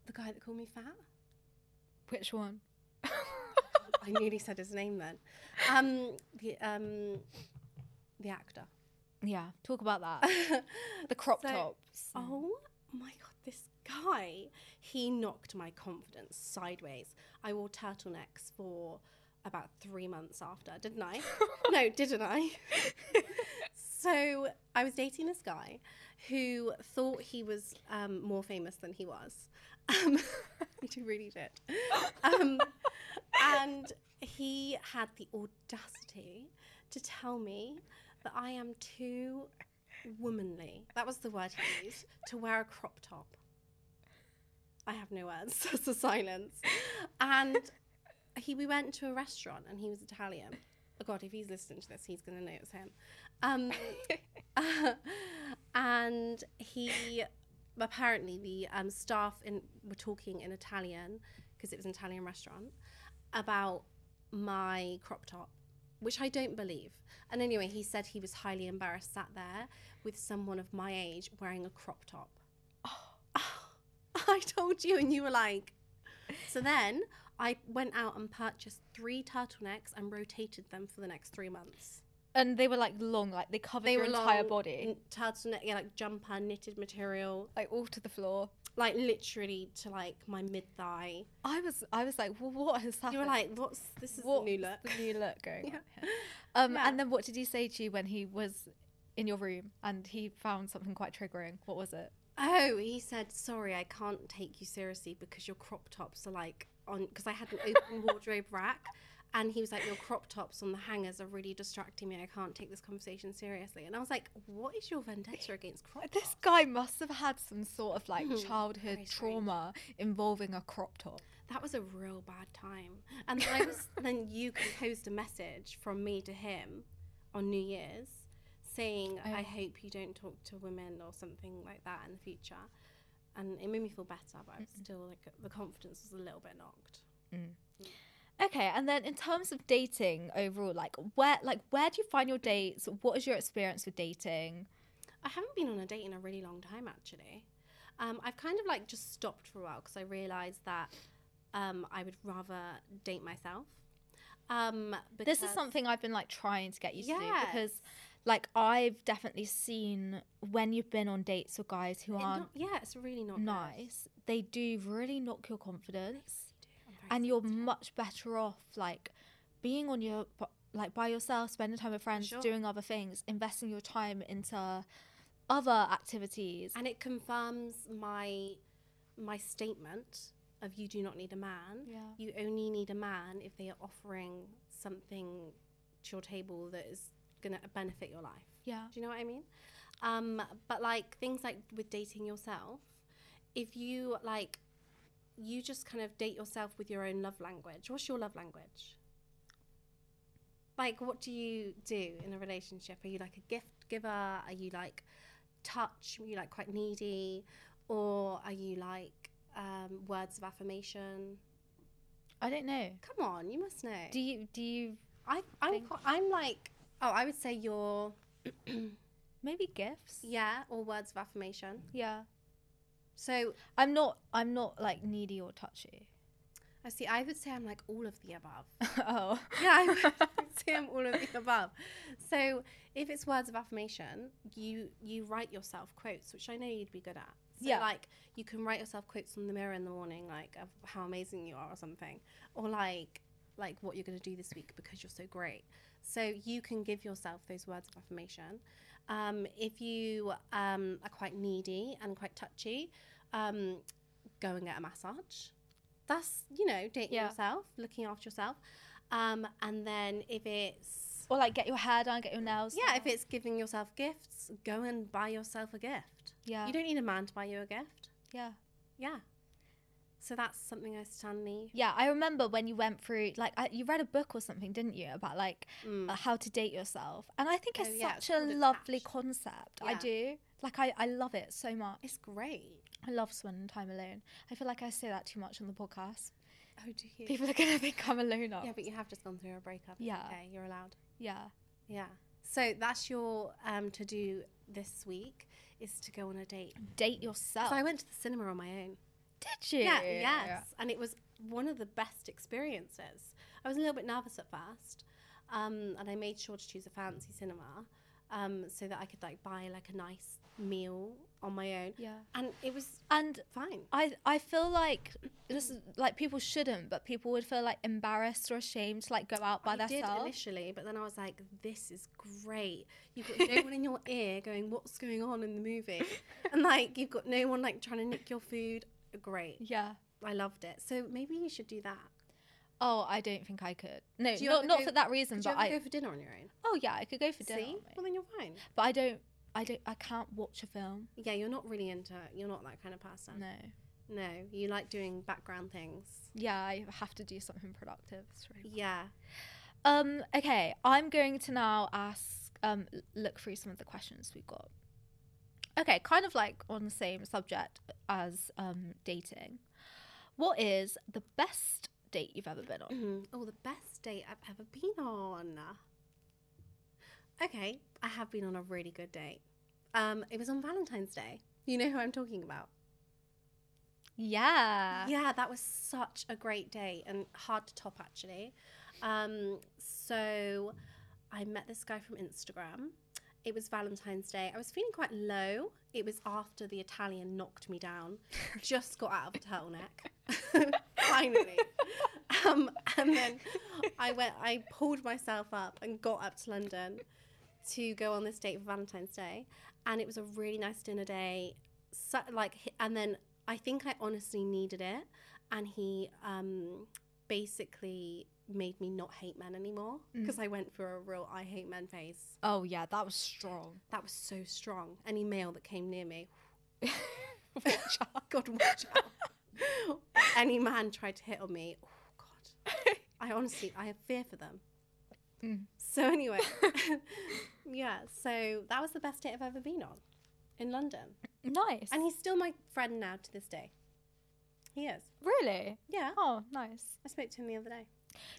The guy that called me fat? Which one? I nearly said his name then. Um, the um, the actor. Yeah, talk about that. the crop So- tops. Oh my god, this guy! He knocked my confidence sideways. I wore turtlenecks for about three months after, didn't I? no, didn't I? so I was dating this guy who thought he was um, more famous than he was. Um, he really did. Um, and he had the audacity to tell me that I am too womanly. That was the word he used to wear a crop top. I have no words. That's a silence. And he, we went to a restaurant, and he was Italian. Oh God, if he's listening to this, he's gonna know it's him. Um, and he apparently the um, staff in were talking in Italian because it was an Italian restaurant about my crop top, which I don't believe. And anyway, he said he was highly embarrassed sat there with someone of my age wearing a crop top. Oh, oh I told you, and you were like. So then I went out and purchased three turtlenecks and rotated them for the next three months. And they were like long, like they covered They your were entire long, body, n- turtleneck, yeah, like jumper, knitted material, like all to the floor. Like literally to like my mid thigh. I was, I was like, well, what has happened? You were like, "What's this? Is What's the new look." The new look going Yeah. on here. Um, Yeah. and then what did he say to you when he was in your room and he found something quite triggering? What was it? Oh, he said, "Sorry, I can't take you seriously because your crop tops are like on." Because I had an open wardrobe rack, and he was like, "Your crop tops on the hangers are really distracting me. I can't take this conversation seriously." And I was like, "What is your vendetta against crop tops?" This guy must have had some sort of like Mhm. childhood trauma involving a crop top. That was a real bad time. And then I was then you composed a message from me to him on New Year's saying, Oh. I hope you don't talk to women or something like that in the future. And it made me feel better, but I was still like the confidence was a little bit knocked. Okay, and then in terms of dating overall, like where like where do you find your dates? What is your experience with dating? I haven't been on a date in a really long time actually. Um, I've kind of like just stopped for a while because I realised that um, I would rather date myself. Um, This is something I've been like trying to get used to because like I've definitely seen when you've been on dates with guys who it aren't not- yeah, it's really not good. nice, they do really knock your confidence. And you're much better off like being on your like by yourself spending time with friends sure. doing other things investing your time into other activities. And it confirms my my statement of you do not need a man. Yeah. you only need a man if they are offering something to your table that is going to benefit your life. Yeah. Do you know what i mean? Um but like things like with dating yourself if you like you just kind of date yourself with your own love language. What's your love language? Like what do you do in a relationship? Are you like a gift giver? Are you like touch? Are you like quite needy? Or are you like um, words of affirmation? I don't know. Come on you must know. Do you do you I, I'm, quite, I'm like oh i would say you're maybe gifts. Yeah or words of affirmation. Yeah so i'm not i'm not like needy or touchy. I see i would say i'm like all of the above. Oh. Yeah i would say i'm all of the above. So if it's words of affirmation you you write yourself quotes which i know you'd be good at. So Yeah. like you can write yourself quotes on the mirror in the morning like of how amazing you are or something or like like what you're going to do this week because you're so great. So you can give yourself those words of affirmation um, if you um, are quite needy and quite touchy um, go and get a massage that's you know dating Yeah. yourself looking after yourself um, and then if it's Or like get your hair done, get your nails Yeah, done. if it's giving yourself gifts, go and buy yourself a gift. Yeah. You don't need a man to buy you a gift. Yeah. Yeah. So that's something I stanley. Yeah, I remember when you went through like I, you read a book or something, didn't you, about like Mm. uh, how to date yourself, and I think Oh, it's yeah, it's such a lovely Attached. concept. I do like I I love it so much. It's great. I love spending time alone. I feel like I say that too much on the podcast. Oh, do you? People are gonna think I'm a loner. Yeah, but you have just gone through a breakup. Yeah. Okay, you're allowed. yeah. Yeah. So that's your um to do this week is to go on a date. Date yourself. So I went to the cinema on my own. Did you? Yeah, yes. And it was one of the best experiences. I was a little bit nervous at first. Um, and I made sure to choose a fancy cinema um, so that I could like buy like a nice meal on my own. Yeah. And it was And fine. I I feel like this is like people shouldn't, but people would feel like embarrassed or ashamed to like go out by I did themselves. initially, but then I was like, this is great. You've got no one in your ear going, what's going on in the movie? And like, you've got no one like trying to nick your food. Great. Yeah. I loved it. So maybe you should do that. Oh, I don't think I could. No, Do you not ever not go- for that reason, Could you but ever I. go for dinner on your own? oh yeah, I could go for dinner. See? Well, then you're fine. But I don't. I don't. I can't watch a film. Yeah, you're not really into, you're not that kind of person. No. No, you like doing background things. Yeah, I have to do something productive. It's really Yeah. Um, okay, I'm going to now ask, um, l- look through some of the questions we've got. Okay, kind of like on the same subject as um, dating. What is the best date you've ever been on? Mhm. Oh, the best date I've ever been on. Okay, I have been on a really good date. Um, it was on Valentine's Day. You know who I'm talking about? Yeah. Yeah, that was such a great day and hard to top actually. Um, so I met this guy from Instagram. It was Valentine's Day. I was feeling quite low. It was after the Italian knocked me down. Just got out of a turtleneck. Finally. Um, and then I went I pulled myself up and got up to London to go on this date for Valentine's Day. And it was a really nice dinner day. So, like and then I think I honestly needed it. And he um, basically made me not hate men anymore mm. because I went for a real I hate men phase. Oh yeah, that was strong. That was so strong. Any male that came near me, watch out. God, watch out. Any man tried to hit on me, oh God. I honestly, I have fear for them. Mm. So anyway, yeah. So that was the best date I've ever been on in London, Nice. and he's still my friend now to this day. He is. really. Yeah. Oh, nice. I spoke to him the other day.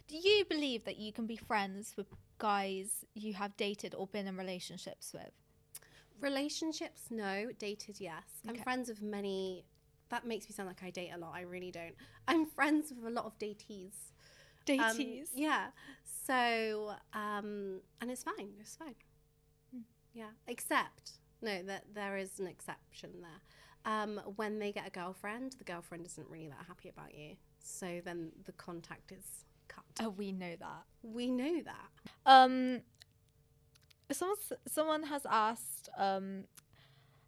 Do you believe that you can be friends with guys you have dated or been in relationships with? Relationships, no. Dated, yes. I'm friends with many. That makes me sound like I date a lot. I really don't. I'm friends with a lot of datees. Um, Datees. yeah. So, um, and it's fine. It's fine. Hmm. Yeah. Except, no, that there is an exception there. Um, when they get a girlfriend, the girlfriend isn't really that happy about you. So then the contact is cut. Oh, we know that. We know that. Um, someone someone has asked, um,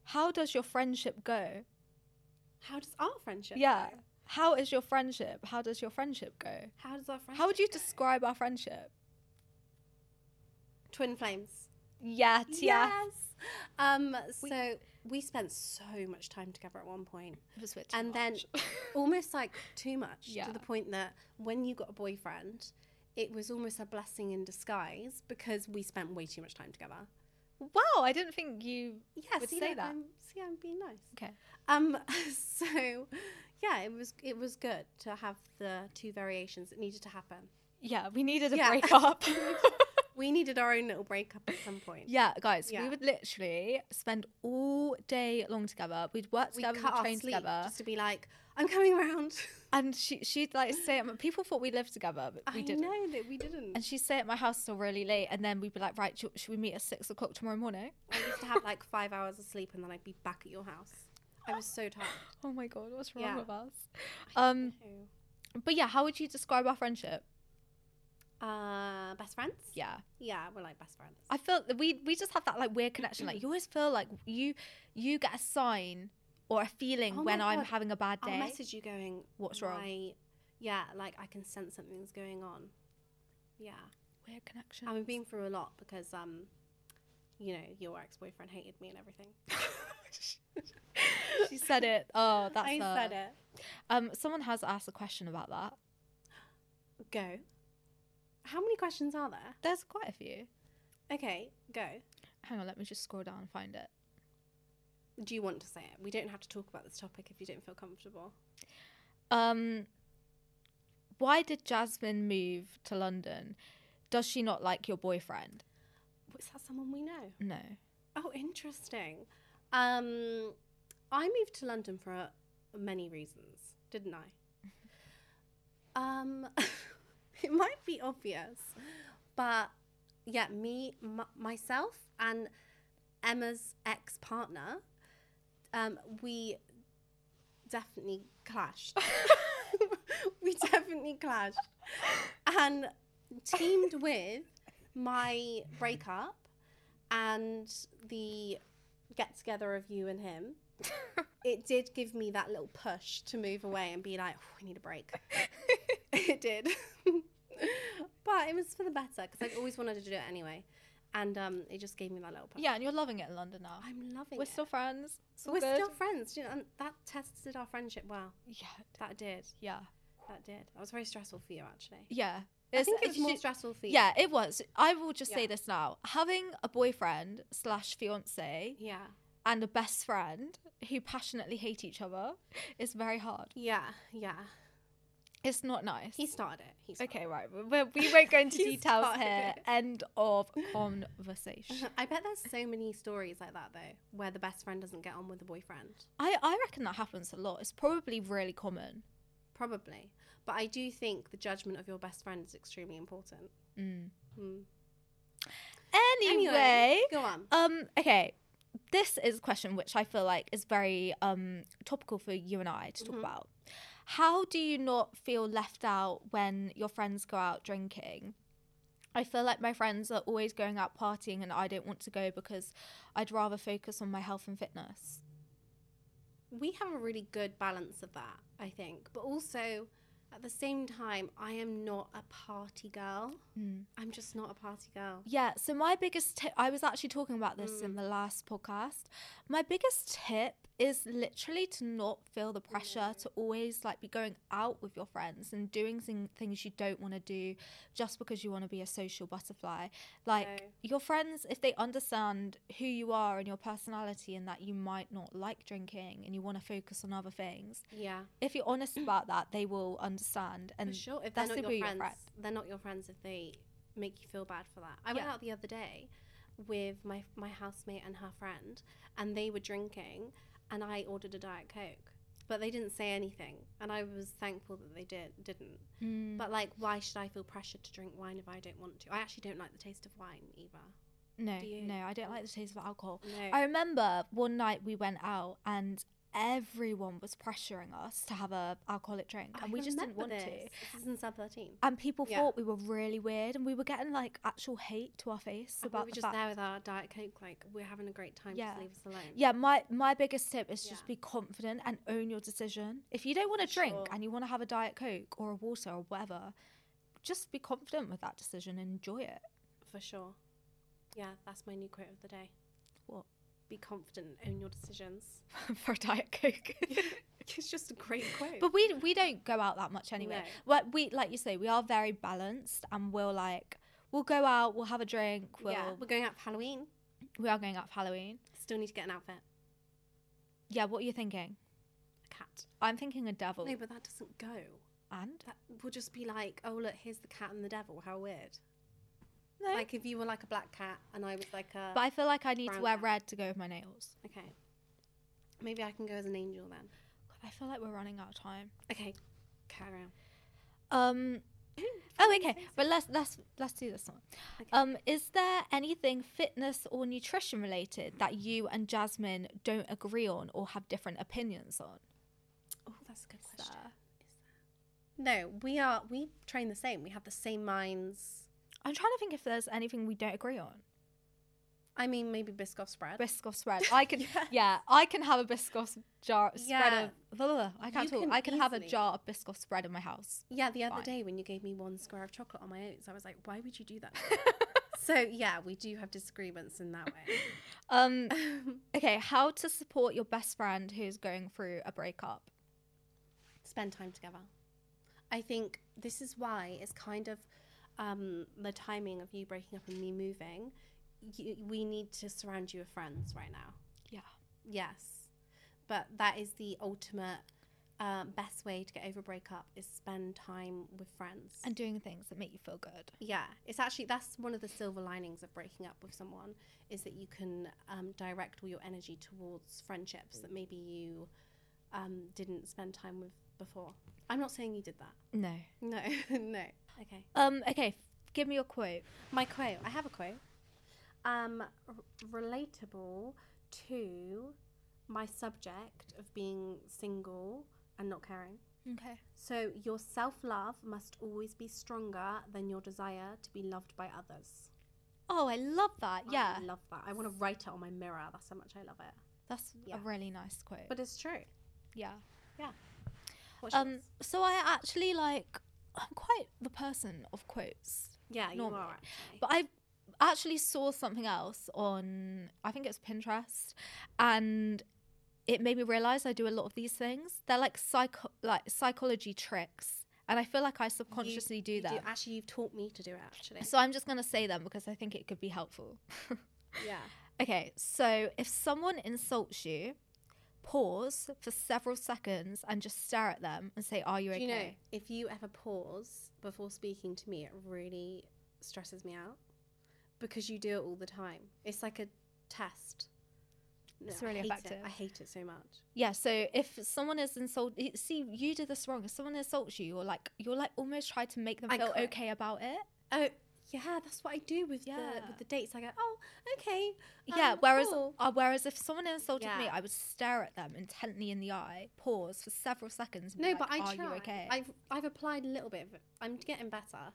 how does your friendship go? How does our friendship yeah. go? How is your friendship? How does your friendship go? How does our friendship How would you go? describe our friendship? Twin flames. Yeah, yeah. Yes. Um, so we spent so much time together at one point. It was bit and then almost like too much Yeah. to the point that when you got a boyfriend, it was almost a blessing in disguise because we spent way too much time together. wow, I didn't think you Yeah, would see, say that. I'm, see, I'm being nice. Okay. Um, so yeah, it was it was good to have the two variations It needed to happen. Yeah, we needed a Yeah. breakup. We needed our own little breakup at some point. yeah, guys, Yeah. we would literally spend all day long together. We'd work we together, cut we'd our train sleep together. just to be like, I'm coming around. And she, she'd like stay at my, people thought we lived together, but we I didn't. know that we didn't. And she'd stay at my house till really late, and then we'd be like, right, should, should we meet at six o'clock tomorrow morning? I used to have like five hours of sleep and then I'd be back at your house. I was so tired. Oh my god, what's wrong Yeah. with us? Um, but yeah, how would you describe our friendship? Uh, best friends? Yeah, Yeah, we're like best friends. I feel that we we just have that like weird connection. Like you always feel like you you get a sign or a feeling Oh when I'm having a bad day. I'll message you going, What's wrong? Yeah, like I can sense something's going on. Yeah. weird connection. And we've been through a lot because, um, you know, your ex boyfriend hated me and everything. she said it. Oh, that's I her. said it. Um, someone has asked a question about that. Go. How many questions are there? There's quite a few. Okay, go. Hang on, let me just scroll down and find it. Do you want to say it? We don't have to talk about this topic if you don't feel comfortable. Um, why did Jasmine move to London? Does she not like your boyfriend? Is that someone we know? No. Oh, interesting. Um, I moved to London for uh, many reasons, didn't I? um, it might be obvious, but yeah, me, m- myself, and Emma's ex partner, um, we definitely clashed. we definitely clashed, and teamed with my breakup and the get together of you and him, it did give me that little push to move away and be like, oh, I need a break. it did. but it was for the better because I always wanted to do it anyway. And um, it just gave me that little push. Yeah, and you're loving it in London now. I'm loving it. We're it. still friends. All We're good. still friends. You know, and that tested our friendship well. Yeah, That did. yeah, That did. That was very stressful for you, actually. yeah. I think it was it's- more stressful for you. Yeah, it was. I will just say this now: having a boyfriend slash fiance Yeah. and a best friend who passionately hate each other is very hard. Yeah. Yeah. It's not nice. He started it. He started okay, right. We, we won't go into details here. it. End of conversation. I bet there's so many stories like that though, where the best friend doesn't get on with the boyfriend. I, I reckon that happens a lot. It's probably really common. Probably, but I do think the judgment of your best friend is extremely important. Mm. Hmm. Anyway, go on. Um, okay. This is a question which I feel like is very um topical for you and I to talk Mhm. about. How do you not feel left out when your friends go out drinking? I feel like my friends are always going out partying and I don't want to go because I'd rather focus on my health and fitness. We have a really good balance of that, I think, but also at the same time, I am not a party girl. Mm. I'm just not a party girl. Yeah, so my biggest tip, I was actually talking about this in the last podcast. My biggest tip is literally to not feel the pressure to always like be going out with your friends and doing thing, things you don't want to do just because you want to be a social butterfly. Like No. your friends, if they understand who you are and your personality and that you might not like drinking and you want to focus on other things, Yeah, if you're honest about that, they will understand. And for sure. If they're not your friends, friend. they're not your friends if they make you feel bad for that. I went out the other day with my my housemate and her friend, and they were drinking, and I ordered a diet coke, but they didn't say anything, and I was thankful that they did didn't. Mm. But like, why should I feel pressured to drink wine if I don't want to? I actually don't like the taste of wine either. No, no, I don't like the taste of alcohol. No. I remember one night we went out and everyone was pressuring us to have a alcoholic drink, I and we just didn't want this. to. This is in sub thirteen. And people Yeah. thought we were really weird, and we were getting like actual hate to our face And we about were the just fact. there with our diet coke, like we're having a great time. Yeah. Just leave us alone. Yeah, my my biggest tip is just be confident and own your decision. If you don't want to drink sure. and you want to have a diet coke or a water or whatever, just be confident with that decision and enjoy it. for sure. Yeah, that's my new quote of the day. What? Be confident, own your decisions. For a diet coke. it's just a great quote. But we we don't go out that much anyway. No. Well, we like you say, we are very balanced, and we'll like we'll go out, we'll have a drink. We'll yeah, we're going out for Halloween. we are going out for Halloween. Still need to get an outfit. Yeah, what are you thinking? A cat. I'm thinking a devil. No, but that doesn't go. and That will just be like, oh look, here's the cat and the devil. How weird. No, Like if you were like a black cat and I was like a. but I feel like I need to brown wear cat. red to go with my nails. Okay. Maybe I can go as an angel then. God, I feel like we're running out of time. Okay. Carry on. Um. Oh, okay. But let's let's let's do this one. Okay. Um, is there anything fitness or nutrition related that you and Jasmine don't agree on or have different opinions on? Oh, that's a good Is question. there- No, we are. We train the same. We have the same minds. I'm trying to think if there's anything we don't agree on. I mean, maybe Biscoff spread. Biscoff spread. I can, yeah, I can have a Biscoff jar spread Yeah. of. Blah, blah, blah. I can't You talk. can I can have a jar of Biscoff spread in my house. yeah, the other Fine. day when you gave me one square of chocolate on my oats, I was like, why would you do that? so yeah, we do have disagreements in that way. Um, okay, how to support your best friend who's going through a breakup? spend time together. I think this is why it's kind of um, the timing of you breaking up and me moving. You, we need to surround you with friends right now. Yeah. Yes, but that is the ultimate um, best way to get over a breakup is spend time with friends. And doing things that make you feel good. yeah, it's actually that's one of the silver linings of breaking up with someone is that you can um, direct all your energy towards friendships that maybe you um, didn't spend time with before. I'm not saying you did that. No. No, no. Okay. Um, okay, give me your quote. My quote. I have a quote. Um, r- relatable to my subject of being single and not caring. Okay. So your self-love must always be stronger than your desire to be loved by others. Oh, I love that. Yeah. I love that. I want to write it on my mirror. That's how much I love it. That's Yeah. a really nice quote. But it's true. yeah. Yeah. What's Um, yours? so I actually like, I'm quite the person of quotes. yeah, you normally. are actually. But I actually saw something else on, I think it's Pinterest, and it made me realize I do a lot of these things. They're like psycho, like psychology tricks, and I feel like I subconsciously do You them. Actually, you've taught me to do it. Actually. So I'm just gonna say them because I think it could be helpful. yeah. okay, so if someone insults you, pause for several seconds and just stare at them and say, "Are you Do okay?" you know, if you ever pause before speaking to me, it really stresses me out because you do it all the time. It's like a test. No, It's I really hate it. effective. I hate it so much. Yeah, so if someone is insulted, see, you did this wrong. If someone insults you, you're like, you're like almost try to make them I feel okay about it. Oh, yeah, that's what I do with the with the dates. I go, oh, okay. yeah. um, Whereas, cool." uh, whereas if someone insulted me, I would stare at them intently in the eye, pause for several seconds. No, but I Are try. you okay? I've I've applied a little bit. Of it. I'm getting better.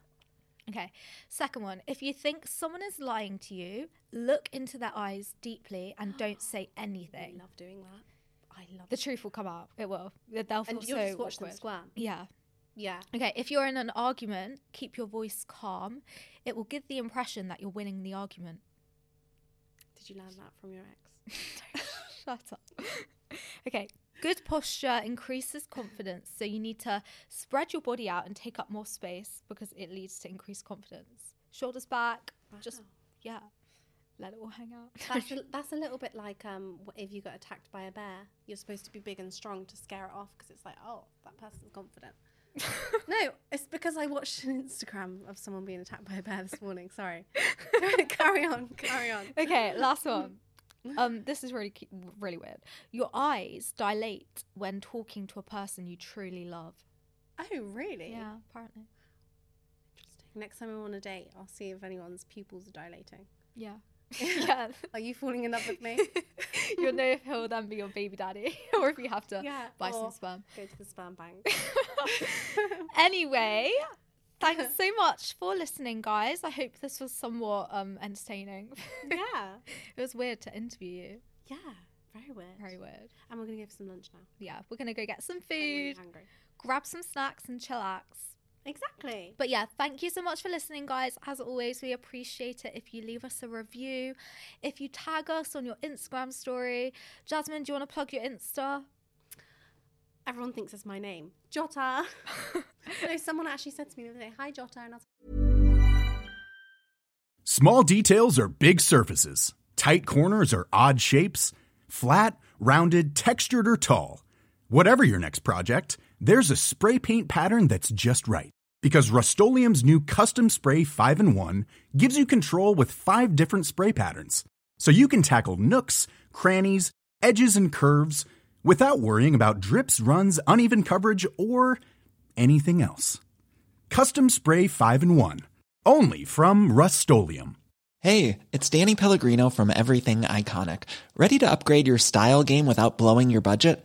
Okay. Second one, if you think someone is lying to you, look into their eyes deeply and don't say anything. I love doing that. I love The it. truth will come out. It will. They'll feel and you'll so just watch them squirm. Yeah. Yeah. Okay, if you're in an argument, keep your voice calm. It will give the impression that you're winning the argument. Did you learn that from your ex? Shut up. okay, good posture increases confidence, so you need to spread your body out and take up more space because it leads to increased confidence. Shoulders back, just yeah, let it all hang out. That's a, that's a little bit like um, if you got attacked by a bear, you're supposed to be big and strong to scare it off because it's like, oh, that person's confident. no, it's because I watched an Instagram of someone being attacked by a bear this morning. Sorry. carry on, carry on. okay, last one. Um, this is really cu- really weird. Your eyes dilate when talking to a person you truly love. Oh, really? Yeah, apparently. Interesting. Next time I'm on a date, I'll see if anyone's pupils are dilating. Yeah. yeah. Are you falling in love with me? You'll know if he'll then be your baby daddy or if you have to Yeah, buy some sperm. Go to the sperm bank. anyway, thanks so much for listening, guys. I hope this was somewhat um entertaining. yeah. it was weird to interview you. Yeah. Very weird. Very weird. And we're going to go for some lunch now. Yeah, we're gonna go get some really food, hungry. grab some snacks, and chillax. Exactly. But yeah, thank you so much for listening, guys. As always, we appreciate it if you leave us a review, if you tag us on your Instagram story. Jasmine, do you want to plug your Insta? Everyone thinks it's my name. Jotter. no, someone actually said to me the other day, hi, Jotter. And I was Small details are big surfaces. Tight corners are odd shapes. Flat, rounded, textured, or tall. Whatever your next project, there's a spray paint pattern that's just right. Because Rust new Custom Spray 5 in 1 gives you control with five different spray patterns. So you can tackle nooks, crannies, edges, and curves without worrying about drips, runs, uneven coverage, or anything else. Custom Spray 5 in 1. Only from Rust Hey, it's Danny Pellegrino from Everything Iconic. Ready to upgrade your style game without blowing your budget?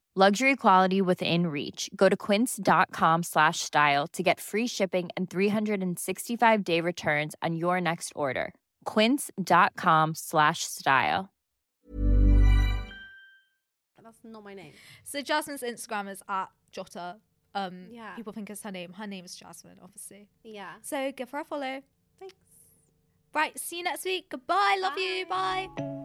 Luxury quality within reach. Go to quince.com slash style to get free shipping and 365 day returns on your next order. Quince.com slash style. That's not my name. So Jasmine's Instagram is at Jotter. Um, Yeah. People think it's her name. Her name is Jasmine, obviously. Yeah. So give her a follow. Thanks. Right. See you next week. Goodbye. Love you. Bye.